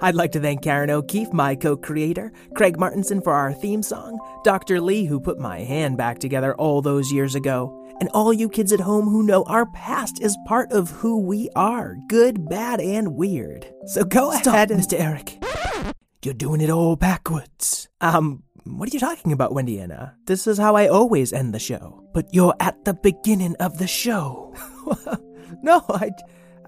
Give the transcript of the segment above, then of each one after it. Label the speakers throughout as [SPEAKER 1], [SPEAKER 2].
[SPEAKER 1] I'd like to thank Karen O'Keefe, my co creator, Craig Martinson for our theme song, Dr. Lee, who put my hand back together all those years ago, and all you kids at home who know our past is part of who we are good, bad, and weird. So go
[SPEAKER 2] Stop,
[SPEAKER 1] ahead,
[SPEAKER 2] Mr. Eric. You're doing it all backwards.
[SPEAKER 1] Um, what are you talking about, Wendy Anna? This is how I always end the show.
[SPEAKER 2] But you're at the beginning of the show.
[SPEAKER 1] no, I,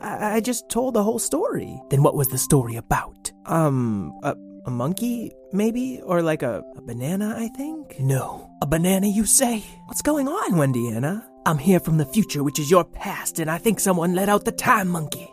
[SPEAKER 1] I I just told the whole story.
[SPEAKER 2] Then what was the story about?
[SPEAKER 1] Um, a, a monkey, maybe? Or like a, a banana, I think?
[SPEAKER 2] No. A banana, you say?
[SPEAKER 1] What's going on, Wendy Anna?
[SPEAKER 2] I'm here from the future, which is your past, and I think someone let out the time monkey.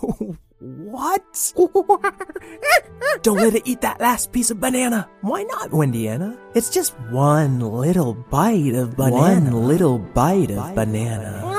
[SPEAKER 1] what?
[SPEAKER 2] Don't let it eat that last piece of banana.
[SPEAKER 1] Why not, Wendy Anna? It's just one little bite of banana. One little bite of banana.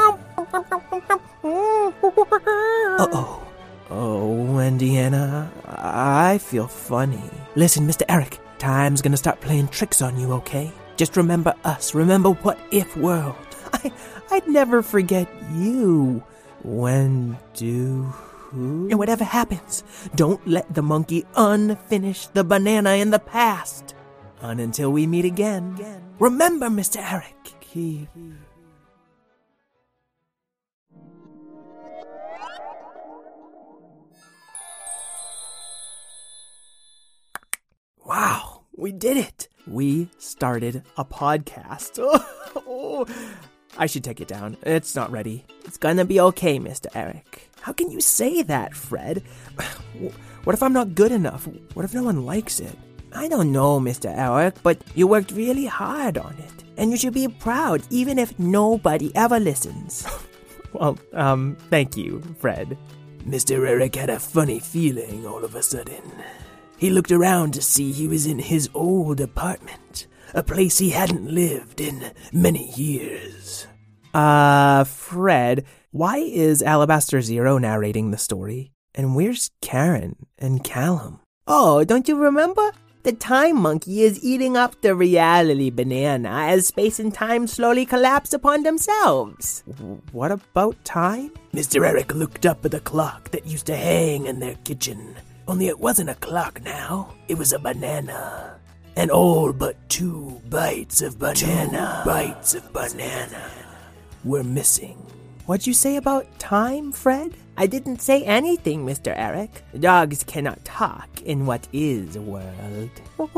[SPEAKER 2] Uh oh.
[SPEAKER 1] Oh, Wendy Anna, I feel funny.
[SPEAKER 2] Listen, Mr. Eric, time's gonna start playing tricks on you, okay? Just remember us. Remember what if world.
[SPEAKER 1] I, I'd never forget you. When do who?
[SPEAKER 2] And whatever happens, don't let the monkey unfinish the banana in the past.
[SPEAKER 1] And until we meet again.
[SPEAKER 2] Remember, Mr. Eric.
[SPEAKER 1] Keep. Wow, we did it. We started a podcast. Oh, I should take it down. It's not ready. It's gonna be okay, Mr. Eric. How can you say that, Fred? What if I'm not good enough? What if no one likes it? I don't know, Mr. Eric, but you worked really hard on it. And you should be proud, even if nobody ever listens. well, um, thank you, Fred.
[SPEAKER 2] Mr. Eric had a funny feeling all of a sudden. He looked around to see he was in his old apartment, a place he hadn't lived in many years.
[SPEAKER 1] Uh, Fred, why is Alabaster Zero narrating the story? And where's Karen and Callum? Oh, don't you remember? The time monkey is eating up the reality banana as space and time slowly collapse upon themselves. What about time?
[SPEAKER 2] Mr. Eric looked up at the clock that used to hang in their kitchen. Only it wasn't a clock now, it was a banana. And all but two bites of banana. Two bites of banana were missing.
[SPEAKER 1] What'd you say about time, Fred? I didn't say anything, Mr. Eric. Dogs cannot talk in what is a world.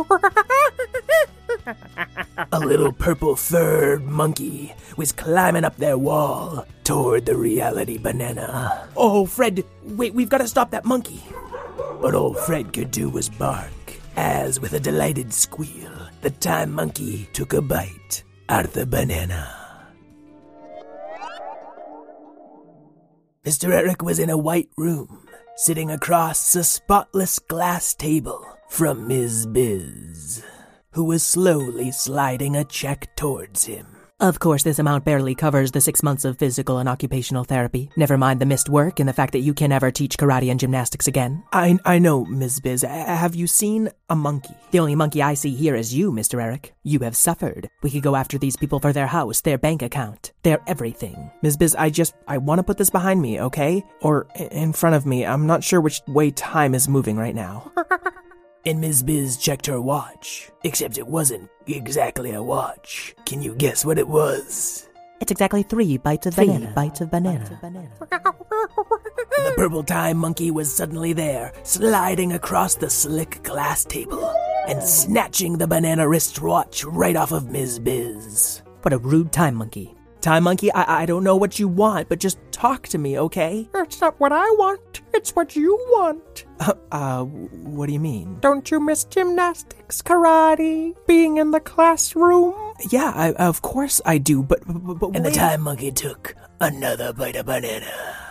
[SPEAKER 2] A little purple furred monkey was climbing up their wall toward the reality banana.
[SPEAKER 1] Oh, Fred, wait, we've got to stop that monkey.
[SPEAKER 2] But all Fred could do was bark, as with a delighted squeal, the time monkey took a bite out of the banana. Mr. Eric was in a white room, sitting across a spotless glass table from Ms. Biz, who was slowly sliding a check towards him.
[SPEAKER 3] Of course, this amount barely covers the six months of physical and occupational therapy. Never mind the missed work and the fact that you can never teach karate and gymnastics again.
[SPEAKER 1] I, I know, Ms. Biz. Have you seen a monkey?
[SPEAKER 3] The only monkey I see here is you, Mr. Eric. You have suffered. We could go after these people for their house, their bank account, their everything.
[SPEAKER 1] Ms. Biz, I just, I want to put this behind me, okay? Or in front of me. I'm not sure which way time is moving right now.
[SPEAKER 2] And Ms. Biz checked her watch, except it wasn't exactly a watch. Can you guess what it was?
[SPEAKER 3] It's exactly three bites of Three banana. bites of banana.
[SPEAKER 2] The purple time monkey was suddenly there, sliding across the slick glass table and snatching the banana wristwatch right off of Ms. Biz.
[SPEAKER 3] What a rude time monkey.
[SPEAKER 1] Time Monkey, I, I don't know what you want, but just talk to me, okay?
[SPEAKER 4] It's not what I want. It's what you want.
[SPEAKER 1] Uh, uh what do you mean?
[SPEAKER 4] Don't you miss gymnastics, karate, being in the classroom?
[SPEAKER 1] Yeah, I, of course I do, but, but, but
[SPEAKER 2] And the time monkey took another bite of banana.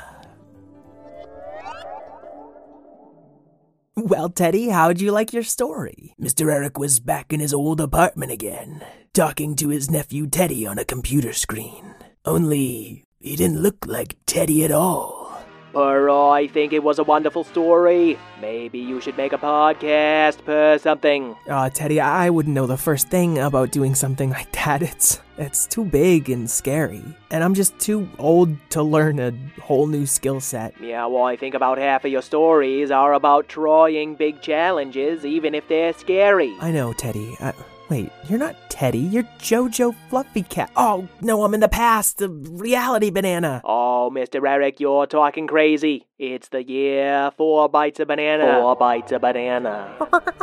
[SPEAKER 1] Well, Teddy, how'd you like your story?
[SPEAKER 2] Mr. Eric was back in his old apartment again, talking to his nephew Teddy on a computer screen. Only he didn't look like Teddy at all.
[SPEAKER 5] But I think it was a wonderful story. Maybe you should make a podcast or something.
[SPEAKER 1] Uh, Teddy, I wouldn't know the first thing about doing something like that. It's it's too big and scary, and I'm just too old to learn a whole new skill set.
[SPEAKER 5] Yeah, well, I think about half of your stories are about trying big challenges, even if they're scary.
[SPEAKER 1] I know, Teddy. Uh, wait, you're not Teddy. You're Jojo Fluffy Cat. Oh no, I'm in the past. The reality banana.
[SPEAKER 5] Oh, Mr. Eric, you're talking crazy. It's the year four bites of banana. Four bites of banana.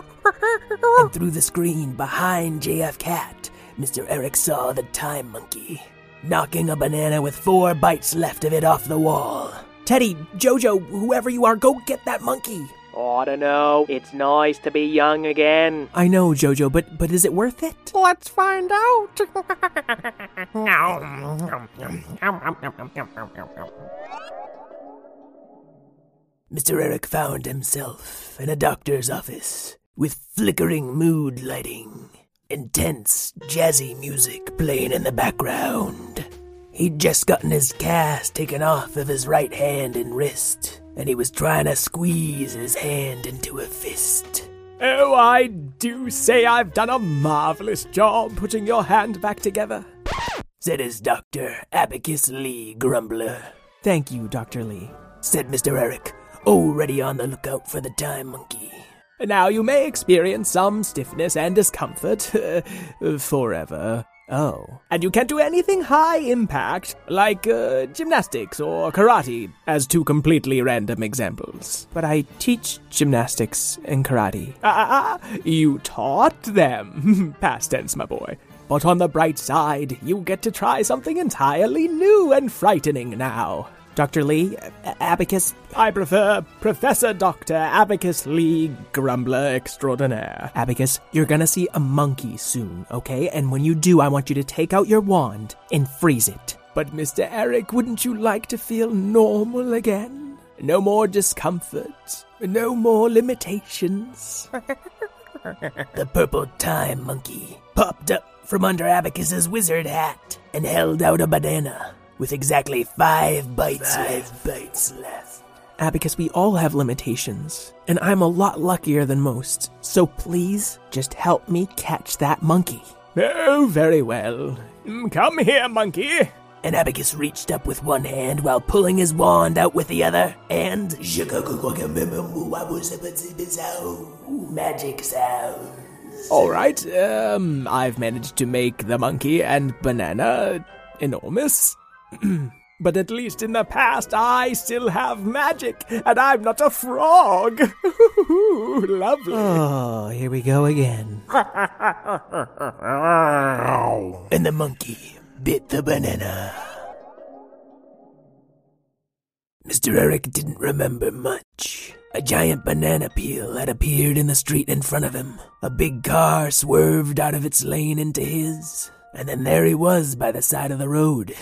[SPEAKER 2] And through the screen behind JF Cat, Mr. Eric saw the time monkey knocking a banana with four bites left of it off the wall.
[SPEAKER 1] Teddy, Jojo, whoever you are, go get that monkey.
[SPEAKER 5] Oh, I don't know. It's nice to be young again.
[SPEAKER 1] I know, Jojo, but but is it worth it?
[SPEAKER 4] Let's find out.
[SPEAKER 2] Mr. Eric found himself in a doctor's office with flickering mood lighting, intense jazzy music playing in the background. He'd just gotten his cast taken off of his right hand and wrist, and he was trying to squeeze his hand into a fist.
[SPEAKER 1] Oh, I do say I've done a marvelous job putting your hand back together.
[SPEAKER 2] Said his doctor, Abacus Lee Grumbler.
[SPEAKER 1] Thank you, Dr. Lee.
[SPEAKER 2] Said Mr. Eric, already on the lookout for the time monkey.
[SPEAKER 1] Now you may experience some stiffness and discomfort uh, forever. Oh. And you can't do anything high impact, like uh, gymnastics or karate, as two completely random examples. But I teach gymnastics and karate. Ah, you taught them. Past tense, my boy. But on the bright side, you get to try something entirely new and frightening now. Dr. Lee, Abacus. I prefer Professor Dr. Abacus Lee Grumbler Extraordinaire. Abacus, you're gonna see a monkey soon, okay? And when you do, I want you to take out your wand and freeze it. But Mr. Eric, wouldn't you like to feel normal again? No more discomfort. No more limitations.
[SPEAKER 2] The purple time monkey popped up from under Abacus's wizard hat and held out a banana with exactly five bites left. bites left.
[SPEAKER 1] Abacus, we all have limitations, and I'm a lot luckier than most. So please, just help me catch that monkey. Oh, very well. Come here, monkey.
[SPEAKER 2] And Abacus reached up with one hand while pulling his wand out with the other, and magic sound.
[SPEAKER 1] All right, um, I've managed to make the monkey and banana enormous. but at least in the past, I still have magic, and I'm not a frog. Lovely. Oh, here we go again.
[SPEAKER 2] And the monkey bit the banana. Mr. Eric didn't remember much. A giant banana peel had appeared in the street in front of him. A big car swerved out of its lane into his, and then there he was by the side of the road.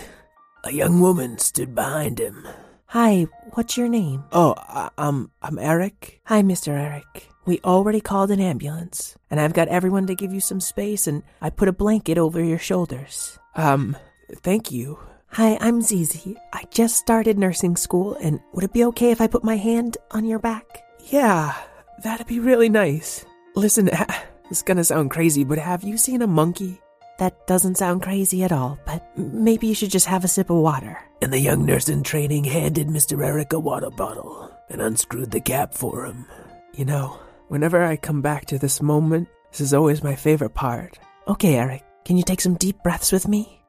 [SPEAKER 2] A young woman stood behind him.
[SPEAKER 3] Hi, what's your name?
[SPEAKER 1] Oh, I, um, I'm Eric.
[SPEAKER 3] Hi, Mr. Eric. We already called an ambulance, and I've got everyone to give you some space, and I put a blanket over your shoulders.
[SPEAKER 1] Um, thank you.
[SPEAKER 3] Hi, I'm Zizi. I just started nursing school, and would it be okay if I put my hand on your back?
[SPEAKER 1] Yeah, that'd be really nice. Listen, this is gonna sound crazy, but have you seen a monkey?
[SPEAKER 3] That doesn't sound crazy at all, but maybe you should just have a sip of water.
[SPEAKER 2] And the young nurse in training handed Mr. Eric a water bottle and unscrewed the cap for him.
[SPEAKER 1] You know, whenever I come back to this moment, this is always my favorite part.
[SPEAKER 3] Okay, Eric, can you take some deep breaths with me?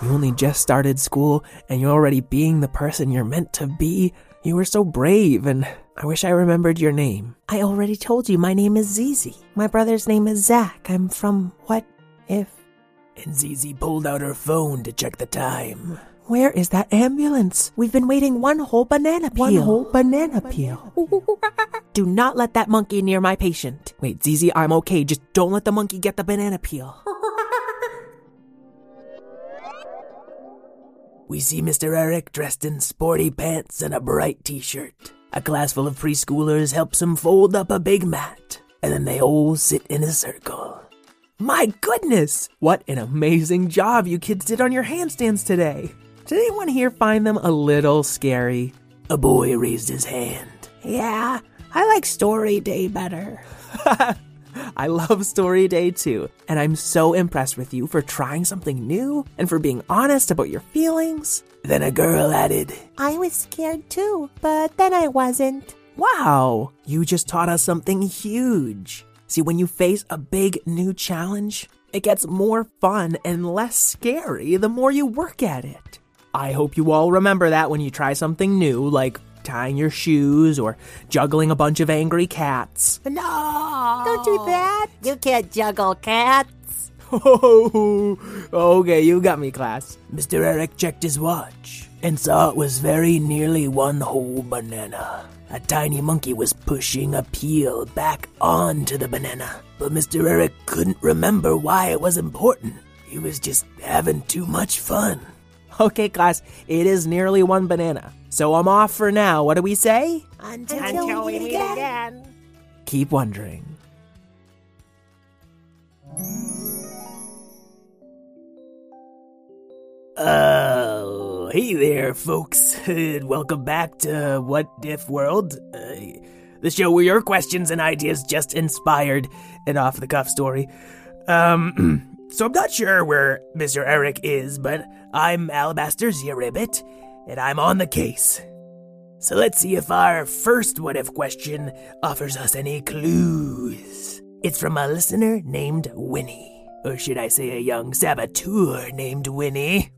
[SPEAKER 1] You only just started school, and you're already being the person you're meant to be. You were so brave, and I wish I remembered your name.
[SPEAKER 3] I already told you my name is Zizi. My brother's name is Zach. I'm from what if
[SPEAKER 1] and Zizi pulled out her phone to check the time.
[SPEAKER 6] Where is that ambulance? We've been waiting one whole banana peel.
[SPEAKER 5] One whole banana peel.
[SPEAKER 6] Do not let that monkey near my patient. Wait, Zizi, I'm okay. Just don't let the monkey get the banana peel.
[SPEAKER 1] We see Mr. Eric dressed in sporty pants and a bright t shirt. A class full of preschoolers helps him fold up a big mat, and then they all sit in a circle.
[SPEAKER 6] My goodness! What an amazing job you kids did on your handstands today. Did anyone here find them a little scary?
[SPEAKER 1] A boy raised his hand.
[SPEAKER 5] Yeah, I like Story Day better.
[SPEAKER 6] I love Story Day too, and I'm so impressed with you for trying something new and for being honest about your feelings.
[SPEAKER 1] Then a girl added,
[SPEAKER 5] I was scared too, but then I wasn't.
[SPEAKER 6] Wow, you just taught us something huge. See, when you face a big new challenge, it gets more fun and less scary the more you work at it. I hope you all remember that when you try something new, like tying your shoes or juggling a bunch of angry cats.
[SPEAKER 5] No! Don't do that! You can't juggle cats!
[SPEAKER 6] Oh, okay, you got me, class.
[SPEAKER 1] Mr. Eric checked his watch and saw it was very nearly one whole banana. A tiny monkey was pushing a peel back onto the banana, but Mr. Eric couldn't remember why it was important. He was just having too much fun.
[SPEAKER 6] Okay, class, it is nearly one banana. So I'm off for now. What do we say?
[SPEAKER 5] Until, Until we meet again. again.
[SPEAKER 6] Keep wondering.
[SPEAKER 1] Uh, Hey there, folks. and Welcome back to What If World, uh, the show where your questions and ideas just inspired an off the cuff story. Um, so I'm not sure where Mr. Eric is, but I'm Alabaster Ribbit, and I'm on the case. So let's see if our first what if question offers us any clues. It's from a listener named Winnie. Or should I say a young saboteur named Winnie?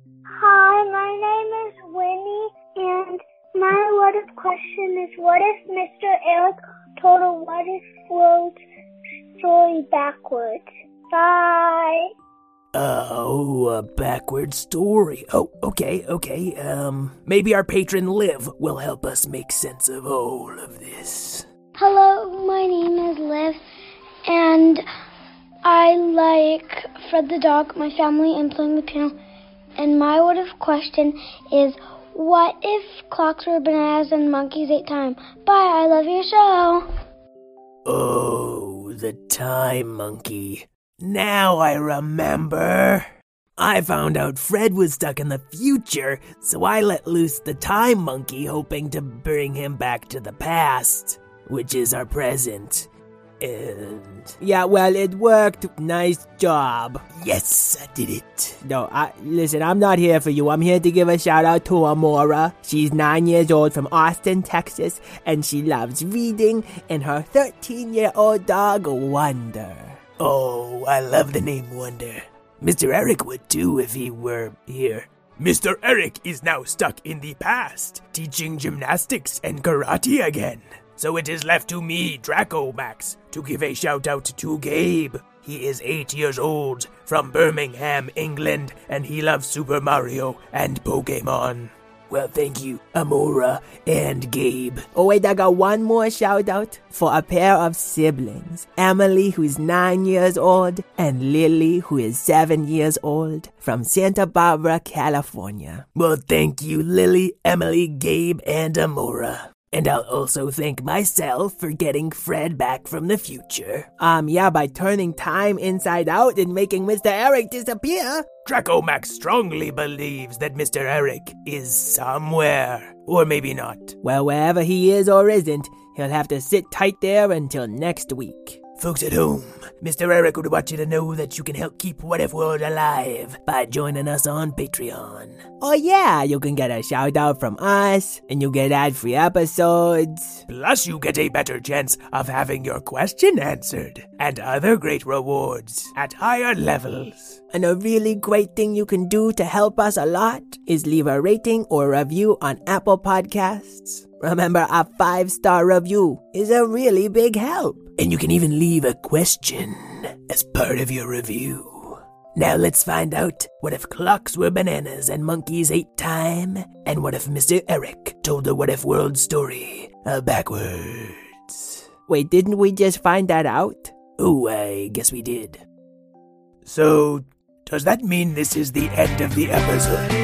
[SPEAKER 7] Question is what if Mr. Eric told a what if world story backwards? Bye.
[SPEAKER 1] Oh, a backward story. Oh, okay, okay. Um, maybe our patron Liv will help us make sense of all of this.
[SPEAKER 7] Hello, my name is Liv, and I like Fred the dog, my family, and playing the piano. And my what if question is what if clocks were bananas and monkeys ate time? Bye, I love your show.
[SPEAKER 1] Oh, the time monkey. Now I remember. I found out Fred was stuck in the future, so I let loose the time monkey hoping to bring him back to the past, which is our present. And
[SPEAKER 6] Yeah, well, it worked. Nice job.
[SPEAKER 1] yes, I did it.
[SPEAKER 6] No, I listen, I'm not here for you. I'm here to give a shout out to Amora. She's nine years old from Austin, Texas, and she loves reading, and her 13 year old dog, Wonder.
[SPEAKER 1] Oh, I love the name Wonder. Mr. Eric would too if he were here. Mr. Eric is now stuck in the past, teaching gymnastics and karate again. So it is left to me, Draco Max, to give a shout out to Gabe. He is eight years old, from Birmingham, England, and he loves Super Mario and Pokemon. Well, thank you, Amora and Gabe.
[SPEAKER 6] Oh, wait, I got one more shout out for a pair of siblings Emily, who's nine years old, and Lily, who is seven years old, from Santa Barbara, California.
[SPEAKER 1] Well, thank you, Lily, Emily, Gabe, and Amora. And I'll also thank myself for getting Fred back from the future.
[SPEAKER 6] Um, yeah, by turning time inside out and making Mr. Eric disappear.
[SPEAKER 1] Draco Max strongly believes that Mr. Eric is somewhere. Or maybe not.
[SPEAKER 6] Well, wherever he is or isn't, he'll have to sit tight there until next week.
[SPEAKER 1] Folks at home, Mr. Eric would want you to know that you can help keep What If World alive by joining us on Patreon.
[SPEAKER 6] Oh, yeah, you can get a shout out from us, and you get ad free episodes.
[SPEAKER 1] Plus, you get a better chance of having your question answered, and other great rewards at higher levels.
[SPEAKER 6] And a really great thing you can do to help us a lot is leave a rating or review on Apple Podcasts. Remember, a five star review is a really big help.
[SPEAKER 1] And you can even leave a question as part of your review. Now let's find out what if clocks were bananas and monkeys ate time, and what if Mr. Eric told the what if world story uh, backwards.
[SPEAKER 8] Wait, didn't we just find that out?
[SPEAKER 1] Oh, I guess we did. So, does that mean this is the end of the episode?